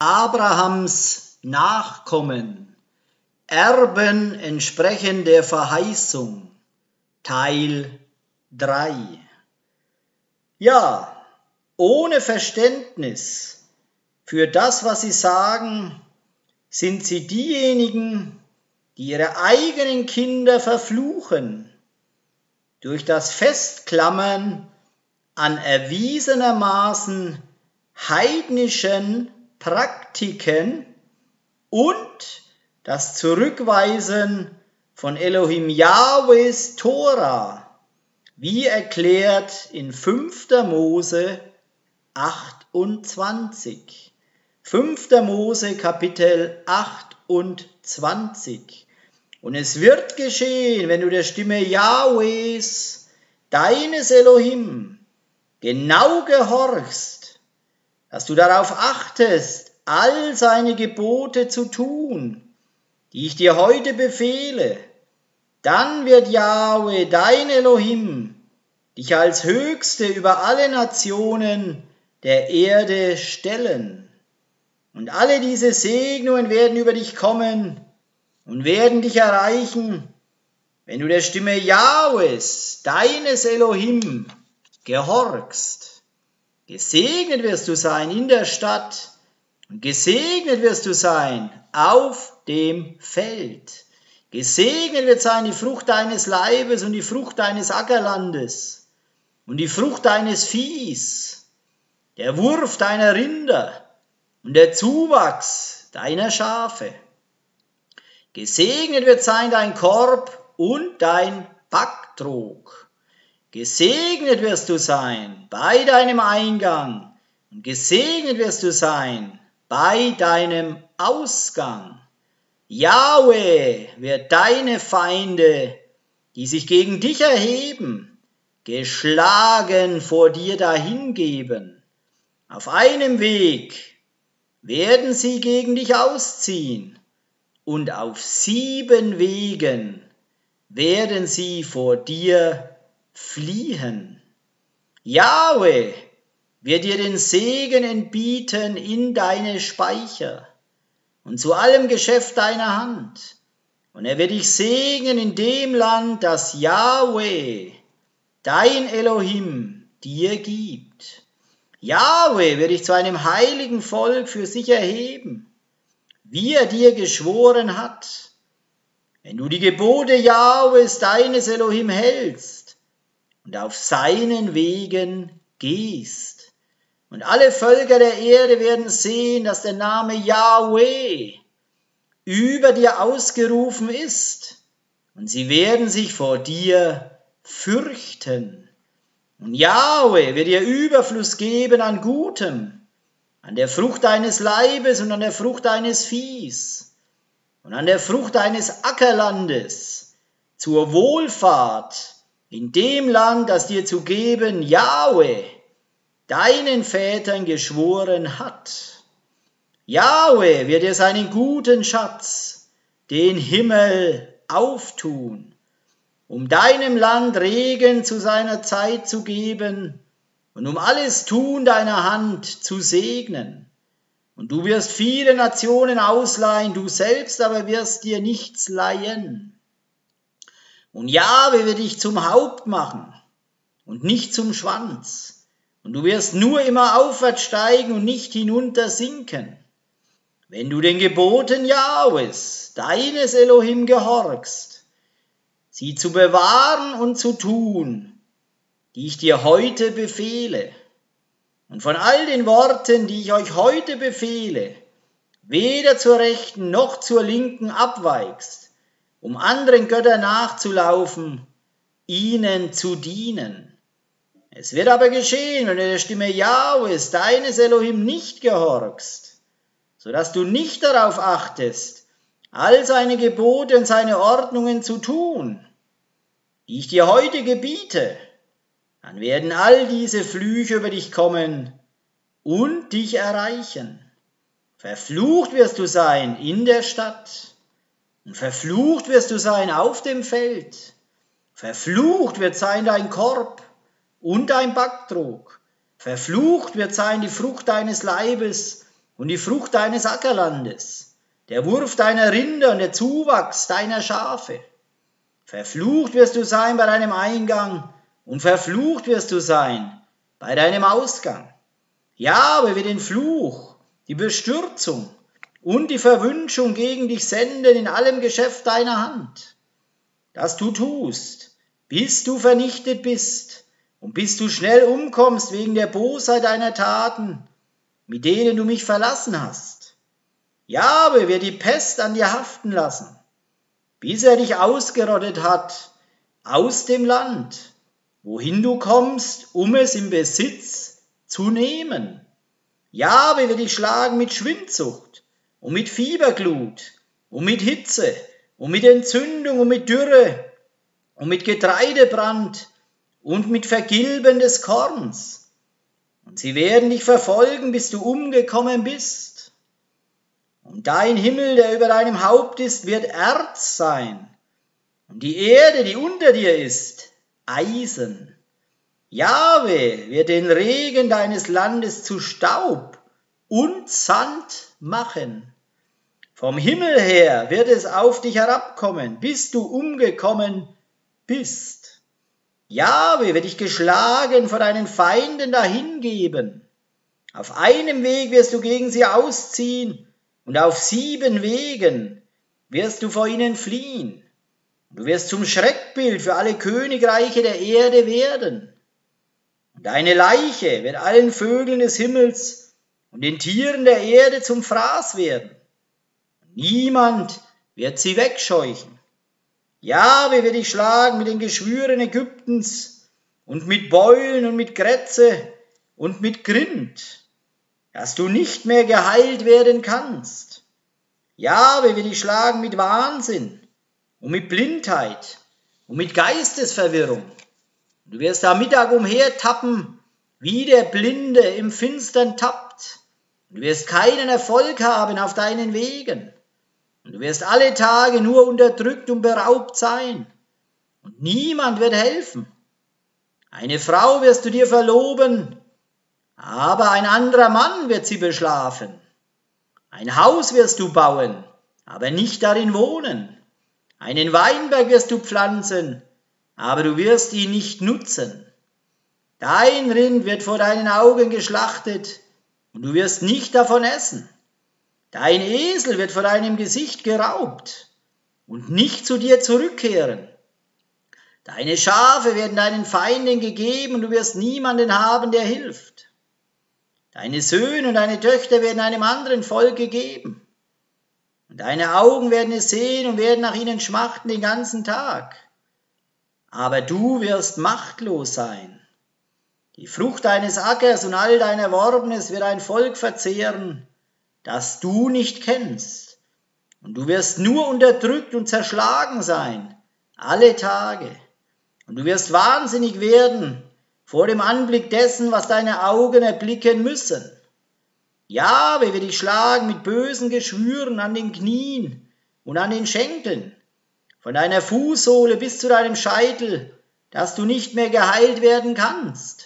Abrahams Nachkommen, Erben entsprechend der Verheißung, Teil 3. Ja, ohne Verständnis für das, was sie sagen, sind sie diejenigen, die ihre eigenen Kinder verfluchen, durch das Festklammern an erwiesenermaßen heidnischen Praktiken und das Zurückweisen von Elohim Yahwehs Tora, wie erklärt in 5. Mose 28. 5. Mose Kapitel 28. Und es wird geschehen, wenn du der Stimme Yahwehs, deines Elohim, genau gehorchst, dass du darauf achtest, all seine Gebote zu tun, die ich dir heute befehle, dann wird Yahweh, dein Elohim, dich als Höchste über alle Nationen der Erde stellen. Und alle diese Segnungen werden über dich kommen und werden dich erreichen, wenn du der Stimme Jahwes, deines Elohim, gehorchst. Gesegnet wirst du sein in der Stadt und gesegnet wirst du sein auf dem Feld. Gesegnet wird sein die Frucht deines Leibes und die Frucht deines Ackerlandes und die Frucht deines Viehs, der Wurf deiner Rinder und der Zuwachs deiner Schafe. Gesegnet wird sein dein Korb und dein Backtrog. Gesegnet wirst du sein bei deinem Eingang und gesegnet wirst du sein bei deinem Ausgang. Yahweh wird deine Feinde, die sich gegen dich erheben, geschlagen vor dir dahingeben. Auf einem Weg werden sie gegen dich ausziehen und auf sieben Wegen werden sie vor dir fliehen. Jahwe wird dir den Segen entbieten in deine Speicher und zu allem Geschäft deiner Hand. Und er wird dich segnen in dem Land, das Yahweh, dein Elohim, dir gibt. Yahweh wird dich zu einem heiligen Volk für sich erheben, wie er dir geschworen hat. Wenn du die Gebote Jahwes, deines Elohim, hältst und auf seinen Wegen gehst. Und alle Völker der Erde werden sehen, dass der Name Yahweh über dir ausgerufen ist. Und sie werden sich vor dir fürchten. Und Yahweh wird dir Überfluss geben an Gutem, an der Frucht deines Leibes und an der Frucht deines Viehs und an der Frucht deines Ackerlandes zur Wohlfahrt in dem Land, das dir zu geben Yahweh, deinen Vätern geschworen hat. Yahweh wird dir seinen guten Schatz, den Himmel, auftun, um deinem Land Regen zu seiner Zeit zu geben und um alles Tun deiner Hand zu segnen. Und du wirst viele Nationen ausleihen, du selbst aber wirst dir nichts leihen. Und Jahwe wird dich zum Haupt machen und nicht zum Schwanz. Und du wirst nur immer aufwärts steigen und nicht hinunter sinken. Wenn du den Geboten Jahwes, deines Elohim, gehorchst, sie zu bewahren und zu tun, die ich dir heute befehle. Und von all den Worten, die ich euch heute befehle, weder zur rechten noch zur linken abweigst, um anderen Göttern nachzulaufen, ihnen zu dienen. Es wird aber geschehen, wenn du der Stimme Jahwes, deines Elohim, nicht gehorchst, so dass du nicht darauf achtest, all seine Gebote und seine Ordnungen zu tun, die ich dir heute gebiete, dann werden all diese Flüche über dich kommen und dich erreichen. Verflucht wirst du sein in der Stadt und verflucht wirst du sein auf dem Feld. Verflucht wird sein dein Korb und dein Backtrog. Verflucht wird sein die Frucht deines Leibes und die Frucht deines Ackerlandes, der Wurf deiner Rinder und der Zuwachs deiner Schafe. Verflucht wirst du sein bei deinem Eingang und verflucht wirst du sein bei deinem Ausgang. Ja, aber wir den Fluch, die Bestürzung und die Verwünschung gegen dich senden in allem Geschäft deiner Hand, das du tust, bis du vernichtet bist und bis du schnell umkommst wegen der Bosheit deiner Taten, mit denen du mich verlassen hast. Jahwe wird die Pest an dir haften lassen, bis er dich ausgerottet hat aus dem Land, wohin du kommst, um es im Besitz zu nehmen. Jahwe wird dich schlagen mit Schwindsucht und mit Fieberglut und mit Hitze und mit Entzündung und mit Dürre und mit Getreidebrand und mit Vergilben des Korns. Und sie werden dich verfolgen, bis du umgekommen bist. Und dein Himmel, der über deinem Haupt ist, wird Erz sein. Und die Erde, die unter dir ist, Eisen. Jahwe wird den Regen deines Landes zu Staub und Sand machen. Vom Himmel her wird es auf dich herabkommen, bis du umgekommen bist. Jahwe wird dich geschlagen vor deinen Feinden dahingeben. Auf einem Weg wirst du gegen sie ausziehen, und auf sieben Wegen wirst du vor ihnen fliehen. Du wirst zum Schreckbild für alle Königreiche der Erde werden. Deine Leiche wird allen Vögeln des Himmels und den Tieren der Erde zum Fraß werden. Niemand wird sie wegscheuchen. Jahwe wird dich schlagen mit den Geschwüren Ägyptens und mit Beulen und mit Grätze und mit Grind, dass du nicht mehr geheilt werden kannst. Jahwe wird dich schlagen mit Wahnsinn und mit Blindheit und mit Geistesverwirrung. Du wirst am Mittag umhertappen, wie der Blinde im Finstern tappt. Du wirst keinen Erfolg haben auf deinen Wegen. Und du wirst alle Tage nur unterdrückt und beraubt sein. Und niemand wird helfen. Eine Frau wirst du dir verloben, aber ein anderer Mann wird sie beschlafen. Ein Haus wirst du bauen, aber nicht darin wohnen. Einen Weinberg wirst du pflanzen, aber du wirst ihn nicht nutzen. Dein Rind wird vor deinen Augen geschlachtet, und du wirst nicht davon essen. Dein Esel wird vor deinem Gesicht geraubt und nicht zu dir zurückkehren. Deine Schafe werden deinen Feinden gegeben und du wirst niemanden haben, der hilft. Deine Söhne und deine Töchter werden einem anderen Volk gegeben. Und deine Augen werden es sehen und werden nach ihnen schmachten den ganzen Tag. Aber du wirst machtlos sein. Die Frucht deines Ackers und all dein Erworbenes wird ein Volk verzehren, das du nicht kennst. Und du wirst nur unterdrückt und zerschlagen sein, alle Tage. Und du wirst wahnsinnig werden vor dem Anblick dessen, was deine Augen erblicken müssen. Ja, wer wird dich schlagen mit bösen Geschwüren an den Knien und an den Schenkeln, von deiner Fußsohle bis zu deinem Scheitel, dass du nicht mehr geheilt werden kannst.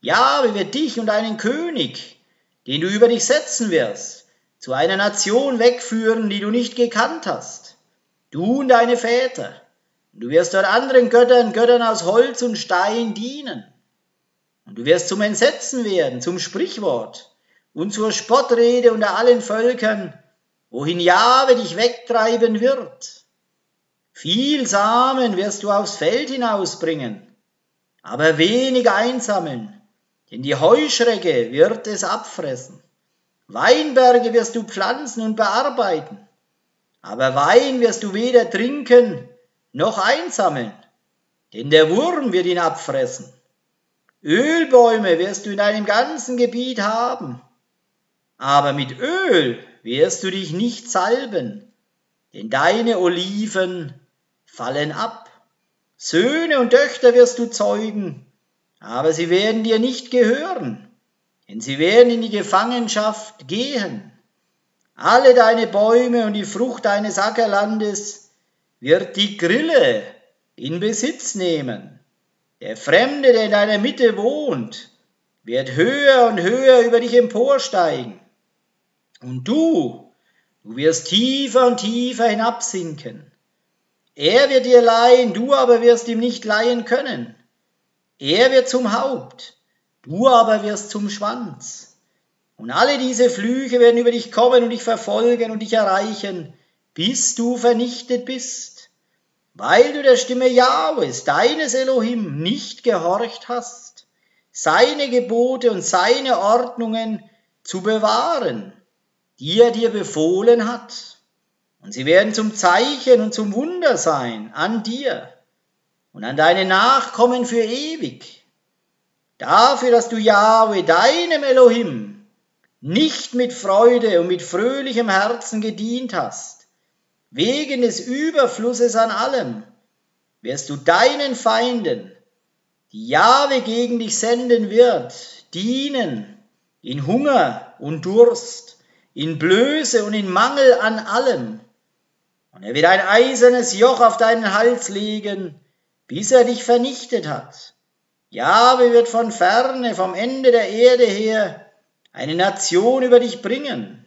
Ja, wer wird dich und deinen König den du über dich setzen wirst, zu einer Nation wegführen, die du nicht gekannt hast, du und deine Väter. Du wirst dort anderen Göttern, Göttern aus Holz und Stein dienen. Und du wirst zum Entsetzen werden, zum Sprichwort und zur Spottrede unter allen Völkern, wohin Jahwe dich wegtreiben wird. Viel Samen wirst du aufs Feld hinausbringen, aber wenig einsammeln, denn die Heuschrecke wird es abfressen. Weinberge wirst du pflanzen und bearbeiten, aber Wein wirst du weder trinken noch einsammeln, denn der Wurm wird ihn abfressen. Ölbäume wirst du in deinem ganzen Gebiet haben, aber mit Öl wirst du dich nicht salben, denn deine Oliven fallen ab. Söhne und Töchter wirst du zeugen, aber sie werden dir nicht gehören, denn sie werden in die Gefangenschaft gehen. Alle deine Bäume und die Frucht deines Ackerlandes wird die Grille in Besitz nehmen. Der Fremde, der in deiner Mitte wohnt, wird höher und höher über dich emporsteigen. Und du, du wirst tiefer und tiefer hinabsinken. Er wird dir leihen, du aber wirst ihm nicht leihen können. Er wird zum Haupt, du aber wirst zum Schwanz. Und alle diese Flüche werden über dich kommen und dich verfolgen und dich erreichen, bis du vernichtet bist, weil du der Stimme Jahwes, deines Elohim, nicht gehorcht hast, seine Gebote und seine Ordnungen zu bewahren, die er dir befohlen hat. Und sie werden zum Zeichen und zum Wunder sein an dir und an deine Nachkommen für ewig. Dafür, dass du Jahwe, deinem Elohim, nicht mit Freude und mit fröhlichem Herzen gedient hast, wegen des Überflusses an allem, wirst du deinen Feinden, die Jahwe gegen dich senden wird, dienen in Hunger und Durst, in Blöße und in Mangel an allem. Und er wird ein eisernes Joch auf deinen Hals legen, bis er dich vernichtet hat. Jahwe wird von ferne, vom Ende der Erde her, eine Nation über dich bringen.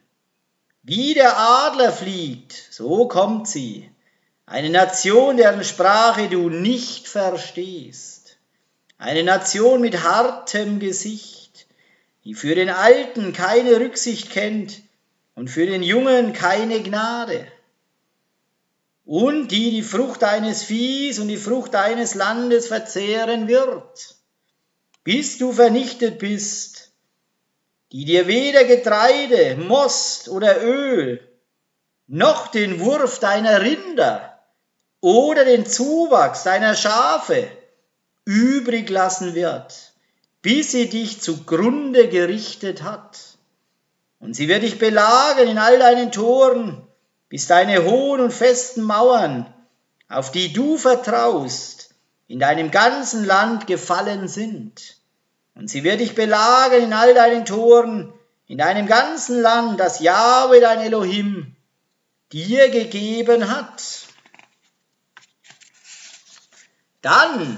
Wie der Adler fliegt, so kommt sie. Eine Nation, deren Sprache du nicht verstehst. Eine Nation mit hartem Gesicht, die für den Alten keine Rücksicht kennt und für den Jungen keine Gnade und die die Frucht deines Viehs und die Frucht deines Landes verzehren wird, bis du vernichtet bist, die dir weder Getreide, Most oder Öl, noch den Wurf deiner Rinder oder den Zuwachs deiner Schafe übrig lassen wird, bis sie dich zugrunde gerichtet hat. Und sie wird dich belagen in all deinen Toren, bis deine hohen und festen Mauern, auf die du vertraust, in deinem ganzen Land gefallen sind. Und sie wird dich belagern in all deinen Toren, in deinem ganzen Land, das Jahwe dein Elohim dir gegeben hat. Dann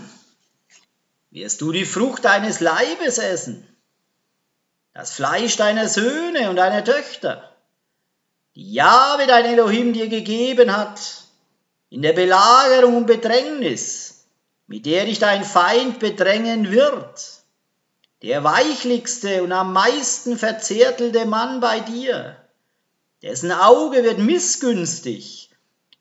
wirst du die Frucht deines Leibes essen, das Fleisch deiner Söhne und deiner Töchter die Jahwe dein Elohim dir gegeben hat, in der Belagerung und Bedrängnis, mit der dich dein Feind bedrängen wird, der weichlichste und am meisten verzärtelte Mann bei dir, dessen Auge wird missgünstig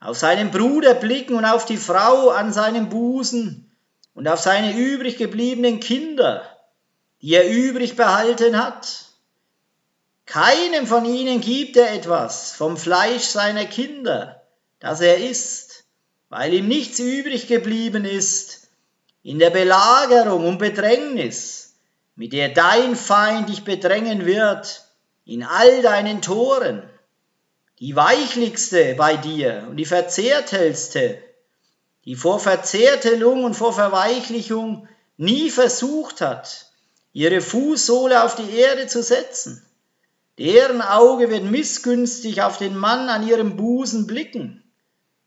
auf seinen Bruder blicken und auf die Frau an seinem Busen und auf seine übrig gebliebenen Kinder, die er übrig behalten hat. Keinem von ihnen gibt er etwas vom Fleisch seiner Kinder, das er isst, weil ihm nichts übrig geblieben ist in der Belagerung und Bedrängnis, mit der dein Feind dich bedrängen wird in all deinen Toren. Die weichlichste bei dir und die verzehrteste, die vor Verzärtelung und vor Verweichlichung nie versucht hat, ihre Fußsohle auf die Erde zu setzen Deren Auge wird missgünstig auf den Mann an ihrem Busen blicken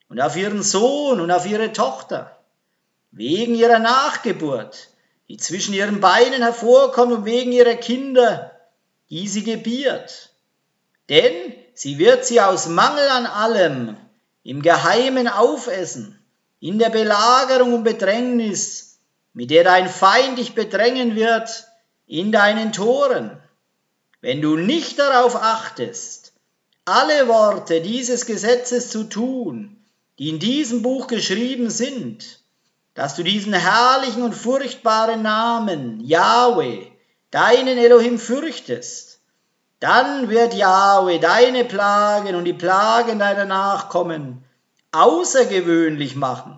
und auf ihren Sohn und auf ihre Tochter, wegen ihrer Nachgeburt, die zwischen ihren Beinen hervorkommt und wegen ihrer Kinder, die sie gebiert. Denn sie wird sie aus Mangel an allem im Geheimen aufessen, in der Belagerung und Bedrängnis, mit der dein Feind dich bedrängen wird, in deinen Toren. Wenn du nicht darauf achtest, alle Worte dieses Gesetzes zu tun, die in diesem Buch geschrieben sind, dass du diesen herrlichen und furchtbaren Namen, Yahweh, deinen Elohim fürchtest, dann wird Yahweh deine Plagen und die Plagen deiner Nachkommen außergewöhnlich machen,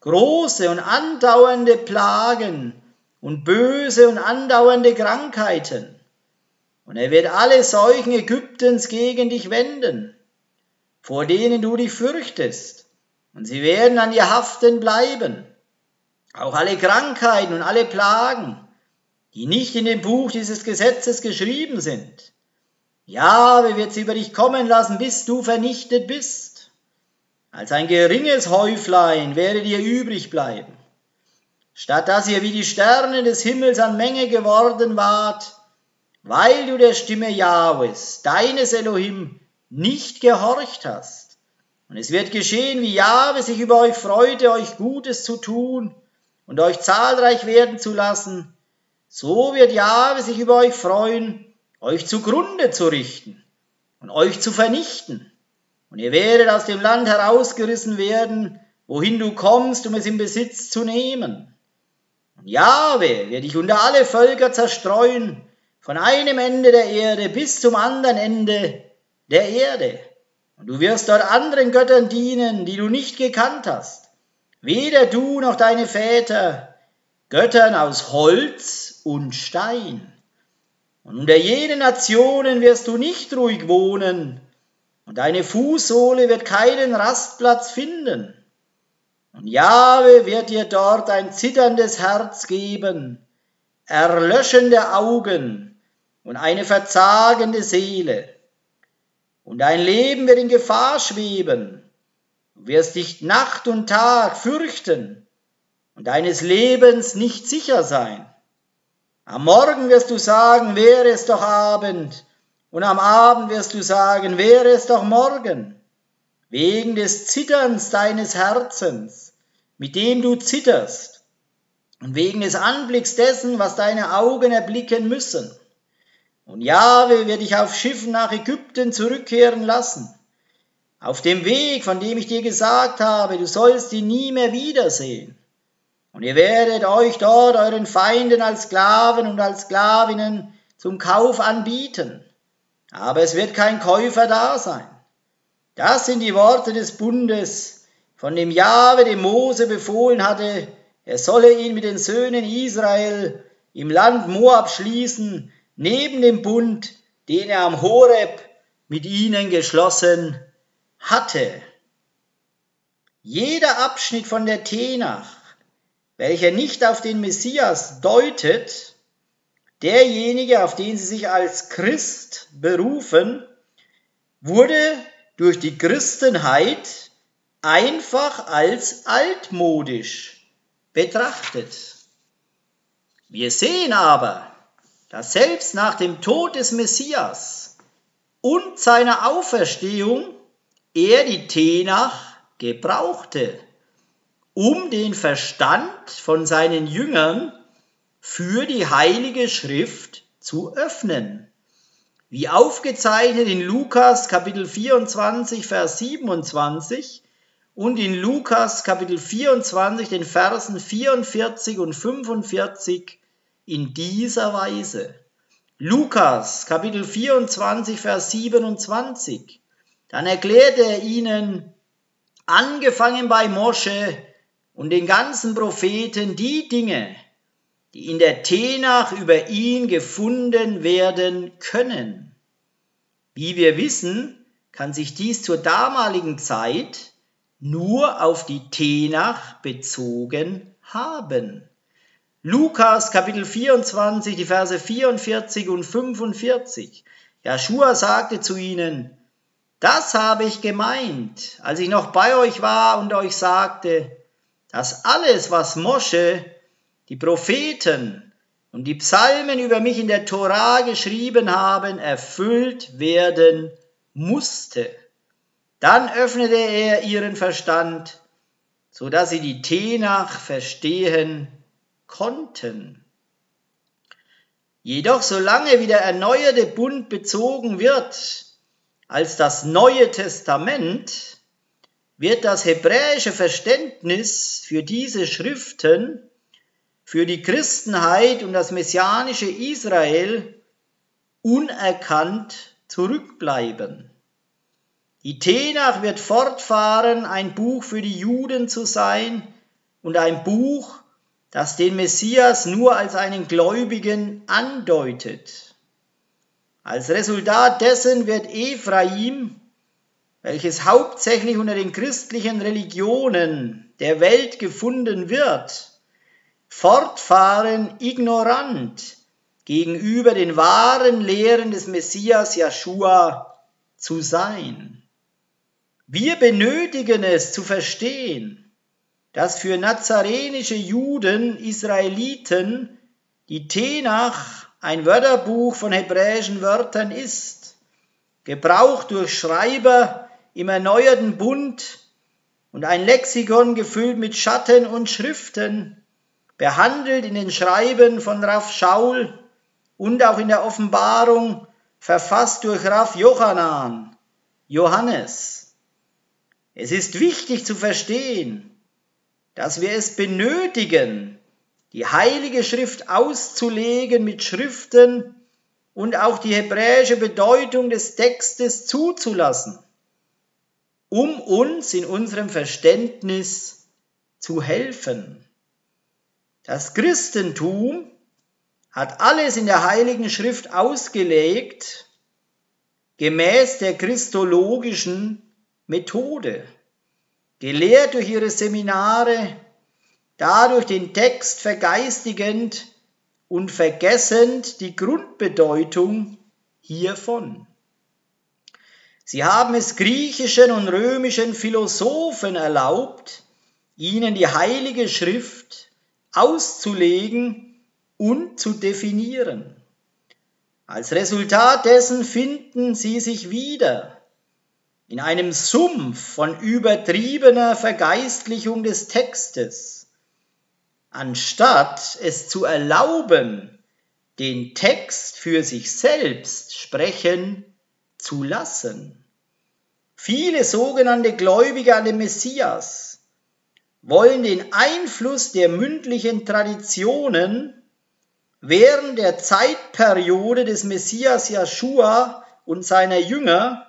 große und andauernde Plagen und böse und andauernde Krankheiten und er wird alle Seuchen Ägyptens gegen dich wenden, vor denen du dich fürchtest, und sie werden an dir haften bleiben. Auch alle Krankheiten und alle Plagen, die nicht in dem Buch dieses Gesetzes geschrieben sind. Ja, wer wird sie über dich kommen lassen, bis du vernichtet bist. Als ein geringes Häuflein werde dir übrig bleiben. Statt dass ihr wie die Sterne des Himmels an Menge geworden wart, weil du der Stimme Jahwes, deines Elohim, nicht gehorcht hast. Und es wird geschehen, wie Jahwe sich über euch freute, euch Gutes zu tun und euch zahlreich werden zu lassen, so wird Jahwe sich über euch freuen, euch zugrunde zu richten und euch zu vernichten. Und ihr werdet aus dem Land herausgerissen werden, wohin du kommst, um es in Besitz zu nehmen. Und Jahwe wird dich unter alle Völker zerstreuen, von einem Ende der Erde bis zum anderen Ende der Erde. Und du wirst dort anderen Göttern dienen, die du nicht gekannt hast. Weder du noch deine Väter, Göttern aus Holz und Stein. Und unter jenen Nationen wirst du nicht ruhig wohnen, und deine Fußsohle wird keinen Rastplatz finden. Und Jahwe wird dir dort ein zitterndes Herz geben, erlöschende Augen und eine verzagende Seele. Und dein Leben wird in Gefahr schweben. Du wirst dich Nacht und Tag fürchten und deines Lebens nicht sicher sein. Am Morgen wirst du sagen, wäre es doch Abend, und am Abend wirst du sagen, wäre es doch morgen, wegen des Zitterns deines Herzens, mit dem du zitterst, und wegen des Anblicks dessen, was deine Augen erblicken müssen. Und Jahwe wird dich auf Schiffen nach Ägypten zurückkehren lassen, auf dem Weg, von dem ich dir gesagt habe, du sollst ihn nie mehr wiedersehen. Und ihr werdet euch dort euren Feinden als Sklaven und als Sklavinnen zum Kauf anbieten. Aber es wird kein Käufer da sein. Das sind die Worte des Bundes, von dem Jahwe dem Mose befohlen hatte, er solle ihn mit den Söhnen Israel im Land Moab schließen, neben dem Bund, den er am Horeb mit ihnen geschlossen hatte. Jeder Abschnitt von der Tenach welcher nicht auf den Messias deutet, derjenige, auf den sie sich als Christ berufen, wurde durch die Christenheit einfach als altmodisch betrachtet. Wir sehen aber, dass selbst nach dem Tod des Messias und seiner Auferstehung er die Tenach gebrauchte um den Verstand von seinen Jüngern für die Heilige Schrift zu öffnen. Wie aufgezeichnet in Lukas Kapitel 24, Vers 27 und in Lukas Kapitel 24, den Versen 44 und 45 in dieser Weise. Lukas Kapitel 24, Vers 27. Dann erklärte er ihnen, angefangen bei Mosche und den ganzen Propheten die Dinge, die in der Tenach über ihn gefunden werden können. Wie wir wissen, kann sich dies zur damaligen Zeit nur auf die Tenach bezogen haben. Lukas Kapitel 24, die Verse 44 und 45. Joshua sagte zu ihnen, das habe ich gemeint, als ich noch bei euch war und euch sagte, dass alles, was Mosche, die Propheten und die Psalmen über mich in der Tora geschrieben haben, erfüllt werden musste. Dann öffnete er ihren Verstand, so dass sie die Tenach verstehen konnten. Jedoch solange wie der erneuerte Bund bezogen wird als das Neue Testament, wird das hebräische Verständnis für diese Schriften, für die Christenheit und das messianische Israel unerkannt zurückbleiben. Die Tenach wird fortfahren, ein Buch für die Juden zu sein und ein Buch, das den Messias nur als einen Gläubigen andeutet. Als Resultat dessen wird Ephraim welches hauptsächlich unter den christlichen Religionen der Welt gefunden wird, fortfahren ignorant gegenüber den wahren Lehren des Messias Joshua zu sein. Wir benötigen es zu verstehen, dass für nazarenische Juden, Israeliten, die Tenach ein Wörterbuch von hebräischen Wörtern ist, gebraucht durch Schreiber im erneuerten Bund und ein Lexikon gefüllt mit Schatten und Schriften, behandelt in den Schreiben von Raff Schaul und auch in der Offenbarung verfasst durch Raff Johanan, Johannes. Es ist wichtig zu verstehen, dass wir es benötigen, die Heilige Schrift auszulegen mit Schriften und auch die hebräische Bedeutung des Textes zuzulassen, um uns in unserem Verständnis zu helfen. Das Christentum hat alles in der Heiligen Schrift ausgelegt, gemäß der christologischen Methode, gelehrt durch ihre Seminare, dadurch den Text vergeistigend und vergessend die Grundbedeutung hiervon. Sie haben es griechischen und römischen Philosophen erlaubt, ihnen die heilige Schrift auszulegen und zu definieren. Als Resultat dessen finden sie sich wieder in einem Sumpf von übertriebener Vergeistlichung des Textes, anstatt es zu erlauben, den Text für sich selbst sprechen zu lassen. Viele sogenannte Gläubige an den Messias wollen den Einfluss der mündlichen Traditionen während der Zeitperiode des Messias Joshua und seiner Jünger,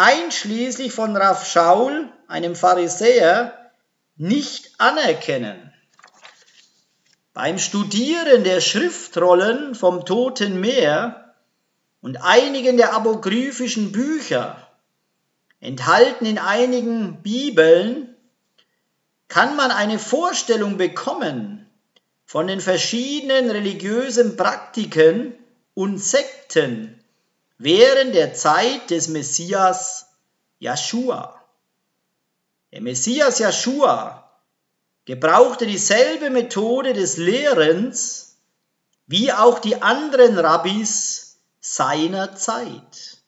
einschließlich von Rav Shaul, einem Pharisäer, nicht anerkennen. Beim Studieren der Schriftrollen vom Toten Meer und einigen der apokryphischen Bücher, enthalten in einigen Bibeln, kann man eine Vorstellung bekommen, von den verschiedenen religiösen Praktiken und Sekten während der Zeit des Messias Joshua. Der Messias Joshua gebrauchte dieselbe Methode des Lehrens wie auch die anderen Rabbis seiner Zeit.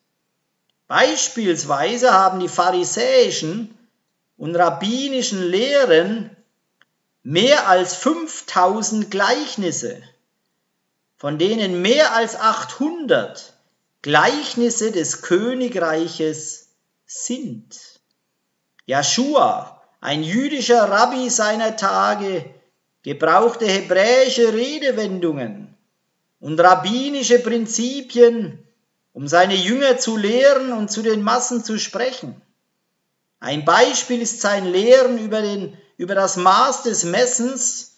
Beispielsweise haben die pharisäischen und rabbinischen Lehren mehr als 5000 Gleichnisse, von denen mehr als 800 Gleichnisse des Königreiches sind. Joshua, ein jüdischer Rabbi seiner Tage, gebrauchte hebräische Redewendungen und rabbinische Prinzipien, um seine Jünger zu lehren und zu den Massen zu sprechen. Ein Beispiel ist sein Lehren über den über das Maß des Messens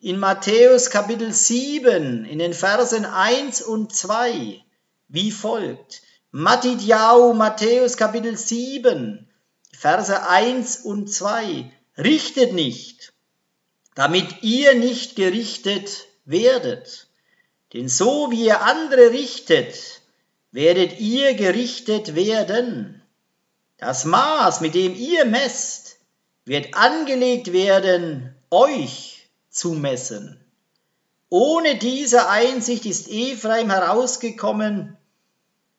in Matthäus Kapitel 7 in den Versen 1 und 2 wie folgt. Matidjau, Matthäus Kapitel 7, Verse 1 und 2. Richtet nicht, damit ihr nicht gerichtet werdet. Denn so wie ihr andere richtet, werdet ihr gerichtet werden. Das Maß, mit dem ihr messt, wird angelegt werden, euch zu messen. Ohne diese Einsicht ist Ephraim herausgekommen,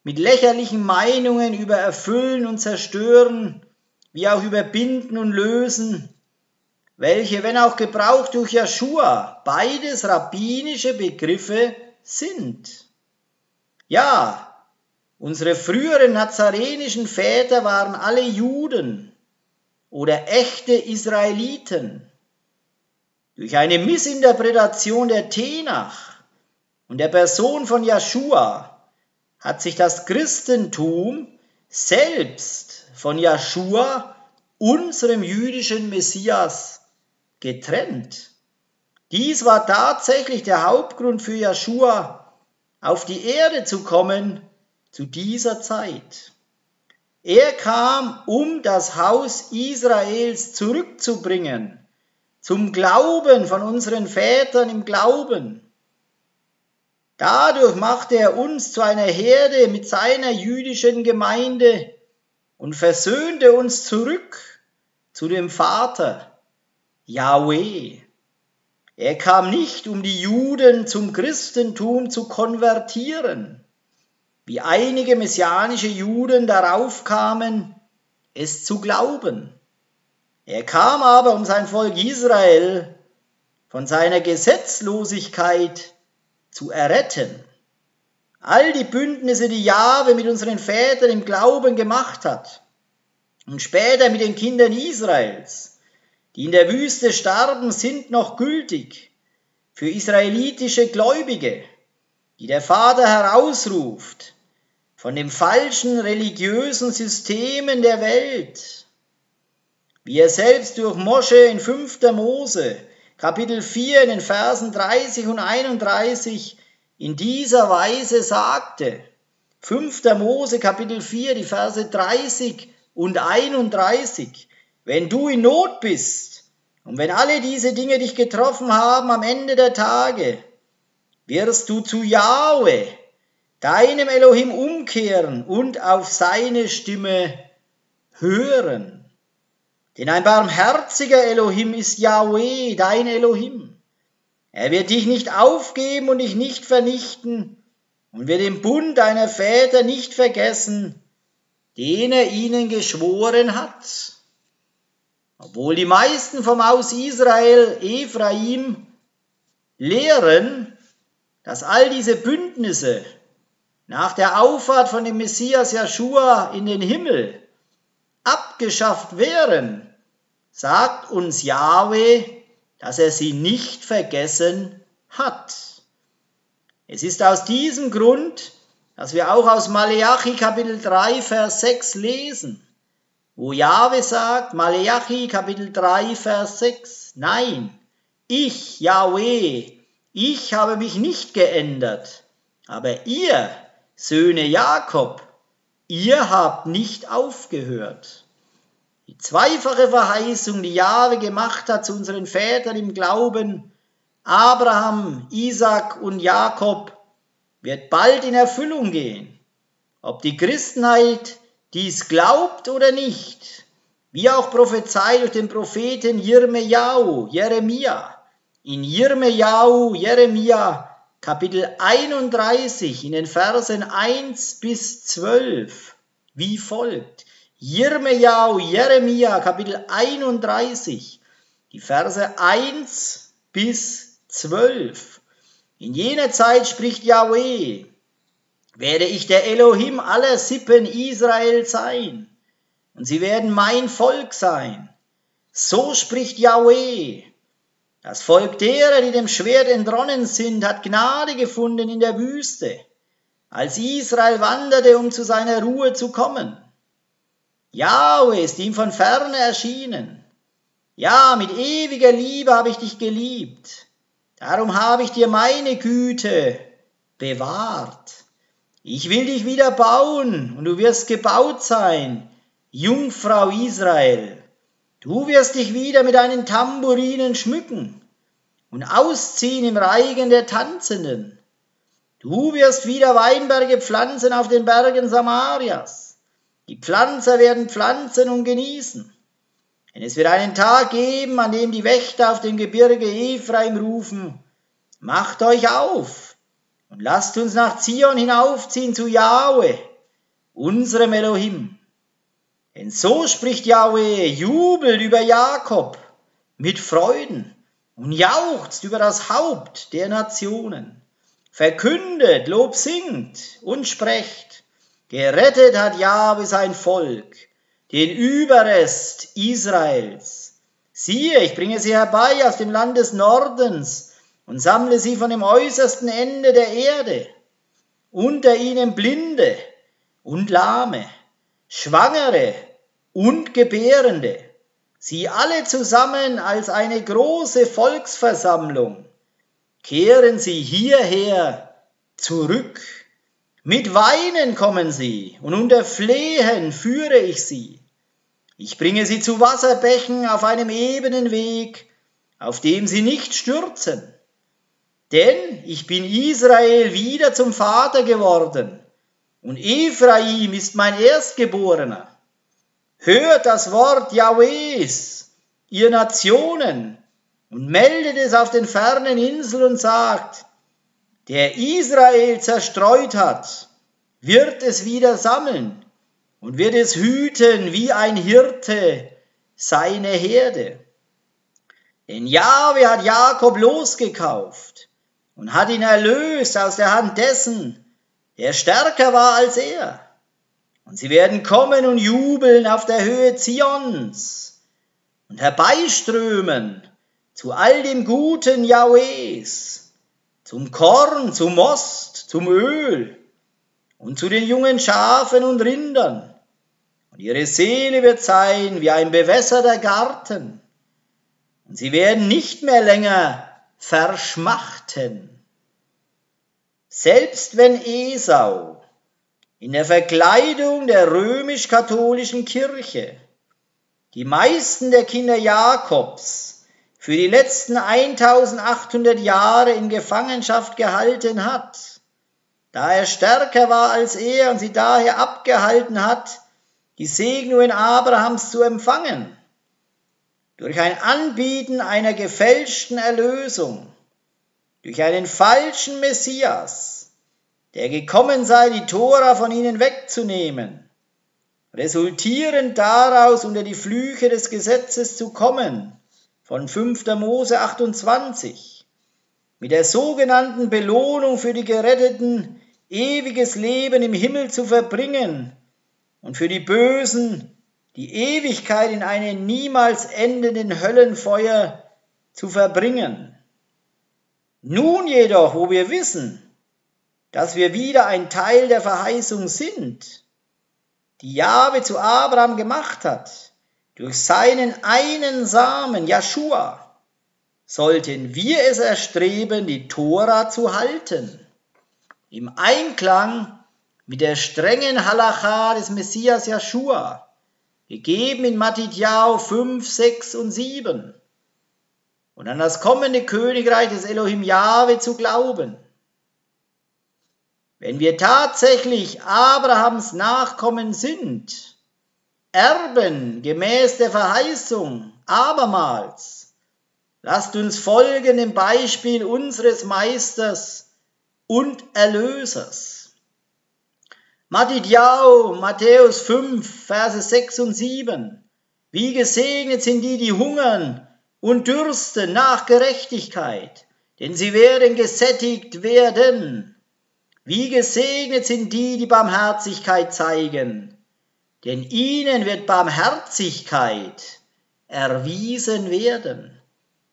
mit lächerlichen Meinungen über Erfüllen und Zerstören, wie auch über Binden und Lösen, welche, wenn auch gebraucht durch Joshua, beides rabbinische Begriffe sind. Ja, unsere früheren nazarenischen Väter waren alle Juden, oder echte Israeliten. Durch eine Missinterpretation der Tenach und der Person von Joshua hat sich das Christentum selbst von Joshua, unserem jüdischen Messias, getrennt. Dies war tatsächlich der Hauptgrund für Joshua, auf die Erde zu kommen zu dieser Zeit. Er kam, um das Haus Israels zurückzubringen, zum Glauben von unseren Vätern im Glauben. Dadurch machte er uns zu einer Herde mit seiner jüdischen Gemeinde und versöhnte uns zurück zu dem Vater, Yahweh. Er kam nicht, um die Juden zum Christentum zu konvertieren, wie einige messianische Juden darauf kamen, es zu glauben. Er kam aber, um sein Volk Israel von seiner Gesetzlosigkeit zu erretten. All die Bündnisse, die Jahwe mit unseren Vätern im Glauben gemacht hat und später mit den Kindern Israels, die in der Wüste starben, sind noch gültig für israelitische Gläubige, die der Vater herausruft von den falschen religiösen Systemen der Welt, wie er selbst durch Mosche in 5. Mose, Kapitel 4 in den Versen 30 und 31 in dieser Weise sagte. 5. Mose Kapitel 4, die Verse 30 und 31. Wenn du in Not bist und wenn alle diese Dinge dich getroffen haben am Ende der Tage, wirst du zu Yahweh, deinem Elohim, umkehren und auf seine Stimme hören. Denn ein barmherziger Elohim ist Yahweh, dein Elohim. Er wird dich nicht aufgeben und dich nicht vernichten und wird den Bund deiner Väter nicht vergessen, den er ihnen geschworen hat. Obwohl die meisten vom Haus Israel, Ephraim, lehren, dass all diese Bündnisse nach der Auffahrt von dem Messias Joshua in den Himmel abgeschafft wären, sagt uns Yahweh, dass er sie nicht vergessen hat. Es ist aus diesem Grund, dass wir auch aus Maleachi Kapitel 3, Vers 6 lesen, wo Jahwe sagt, Maleachi Kapitel 3, Vers 6, nein, ich, Yahweh, ich habe mich nicht geändert, aber ihr, Söhne Jakob, ihr habt nicht aufgehört. Die zweifache Verheißung, die Jahwe gemacht hat zu unseren Vätern im Glauben, Abraham, Isaac und Jakob, wird bald in Erfüllung gehen. Ob die Christenheit dies glaubt oder nicht, wie auch prophezeit durch den Propheten Jirmejahu, Jeremia. In Jirmejahu, Jeremia, Kapitel 31, in den Versen 1 bis 12, wie folgt. Jirmejau, Jeremia, Kapitel 31, die Verse 1 bis 12. In jener Zeit spricht Yahweh, werde ich der Elohim aller Sippen Israel sein, und sie werden mein Volk sein. So spricht Yahweh. Das Volk derer, die dem Schwert entronnen sind, hat Gnade gefunden in der Wüste, als Israel wanderte, um zu seiner Ruhe zu kommen. Jahwe ist ihm von ferne erschienen. Ja, mit ewiger Liebe habe ich dich geliebt. Darum habe ich dir meine Güte bewahrt. Ich will dich wieder bauen und du wirst gebaut sein, Jungfrau Israel. Du wirst dich wieder mit deinen Tamburinen schmücken und ausziehen im Reigen der Tanzenden. Du wirst wieder Weinberge pflanzen auf den Bergen Samarias die Pflanzer werden pflanzen und genießen. Denn es wird einen Tag geben, an dem die Wächter auf dem Gebirge Ephraim rufen, macht euch auf und lasst uns nach Zion hinaufziehen zu Yahweh, unserem Elohim. Denn so spricht Yahweh, jubelt über Jakob mit Freuden und jauchzt über das Haupt der Nationen. Verkündet, Lob singt und sprecht. Gerettet hat Jahwe sein Volk, den Überrest Israels. Siehe, ich bringe sie herbei aus dem Land des Nordens und sammle sie von dem äußersten Ende der Erde. Unter ihnen Blinde und Lahme, Schwangere und Gebärende, sie alle zusammen als eine große Volksversammlung, kehren sie hierher zurück mit Weinen kommen sie, und unter Flehen führe ich sie. Ich bringe sie zu Wasserbächen auf einem ebenen Weg, auf dem sie nicht stürzen. Denn ich bin Israel wieder zum Vater geworden, und Ephraim ist mein Erstgeborener. Hört das Wort Jahwehs, ihr Nationen, und meldet es auf den fernen Inseln und sagt, der Israel zerstreut hat, wird es wieder sammeln und wird es hüten wie ein Hirte seine Herde. Denn Jahwe hat Jakob losgekauft und hat ihn erlöst aus der Hand dessen, der stärker war als er. Und sie werden kommen und jubeln auf der Höhe Zions und herbeiströmen zu all dem Guten Jahwes, zum Korn, zum Most, zum Öl und zu den jungen Schafen und Rindern. Und ihre Seele wird sein wie ein bewässerter Garten. Und sie werden nicht mehr länger verschmachten. Selbst wenn Esau in der Verkleidung der römisch-katholischen Kirche die meisten der Kinder Jakobs für die letzten 1800 Jahre in Gefangenschaft gehalten hat, da er stärker war als er und sie daher abgehalten hat, die Segnungen Abrahams zu empfangen, durch ein Anbieten einer gefälschten Erlösung, durch einen falschen Messias, der gekommen sei, die Tora von ihnen wegzunehmen, resultierend daraus unter die Flüche des Gesetzes zu kommen, von 5. Mose 28, mit der sogenannten Belohnung für die Geretteten ewiges Leben im Himmel zu verbringen und für die Bösen die Ewigkeit in einem niemals endenden Höllenfeuer zu verbringen. Nun jedoch, wo wir wissen, dass wir wieder ein Teil der Verheißung sind, die Jahwe zu Abraham gemacht hat, durch seinen einen Samen, Joshua, sollten wir es erstreben, die Tora zu halten, im Einklang mit der strengen Halacha des Messias Joshua, gegeben in Matidjau 5, 6 und 7, und an das kommende Königreich des Elohim Jahwe zu glauben. Wenn wir tatsächlich Abrahams Nachkommen sind, Erben gemäß der Verheißung, abermals, lasst uns folgen dem Beispiel unseres Meisters und Erlösers. Matidjau, Matthäus 5, Verse 6 und 7. Wie gesegnet sind die, die hungern und dürsten nach Gerechtigkeit, denn sie werden gesättigt werden. Wie gesegnet sind die, die Barmherzigkeit zeigen, denn ihnen wird Barmherzigkeit erwiesen werden.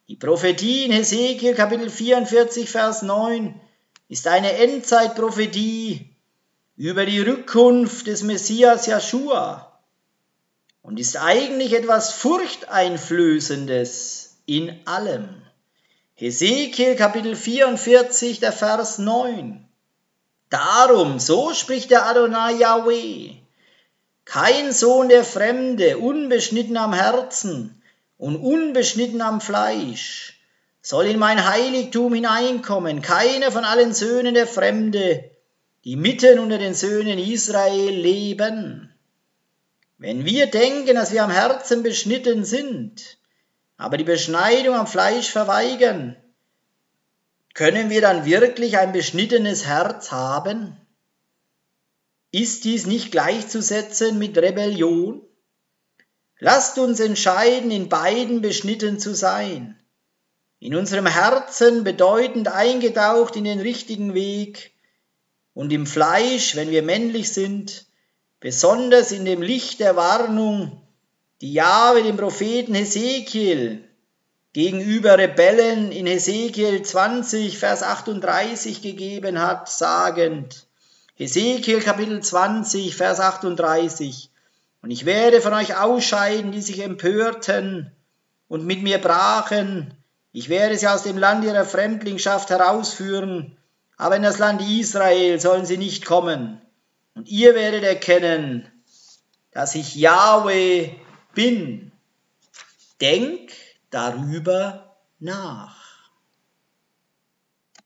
Die Prophetie in Hesekiel Kapitel 44, Vers 9 ist eine Endzeitprophetie über die Rückkunft des Messias Joshua und ist eigentlich etwas Furchteinflößendes in allem. Hesekiel Kapitel 44, der Vers 9. Darum, so spricht der Adonai Yahweh, kein Sohn der Fremde, unbeschnitten am Herzen und unbeschnitten am Fleisch, soll in mein Heiligtum hineinkommen, keiner von allen Söhnen der Fremde, die mitten unter den Söhnen Israel leben. Wenn wir denken, dass wir am Herzen beschnitten sind, aber die Beschneidung am Fleisch verweigern, können wir dann wirklich ein beschnittenes Herz haben? Ist dies nicht gleichzusetzen mit Rebellion? Lasst uns entscheiden, in beiden beschnitten zu sein. In unserem Herzen bedeutend eingetaucht in den richtigen Weg, und im Fleisch, wenn wir männlich sind, besonders in dem Licht der Warnung, die Jahwe dem Propheten Hesekiel gegenüber Rebellen in Hesekiel 20, Vers 38 gegeben hat, sagend, Hesekiel Kapitel 20, Vers 38, und ich werde von euch ausscheiden, die sich empörten und mit mir brachen, ich werde sie aus dem Land ihrer Fremdlingschaft herausführen, aber in das Land Israel sollen sie nicht kommen. Und ihr werdet erkennen, dass ich Yahweh bin. Denk darüber nach.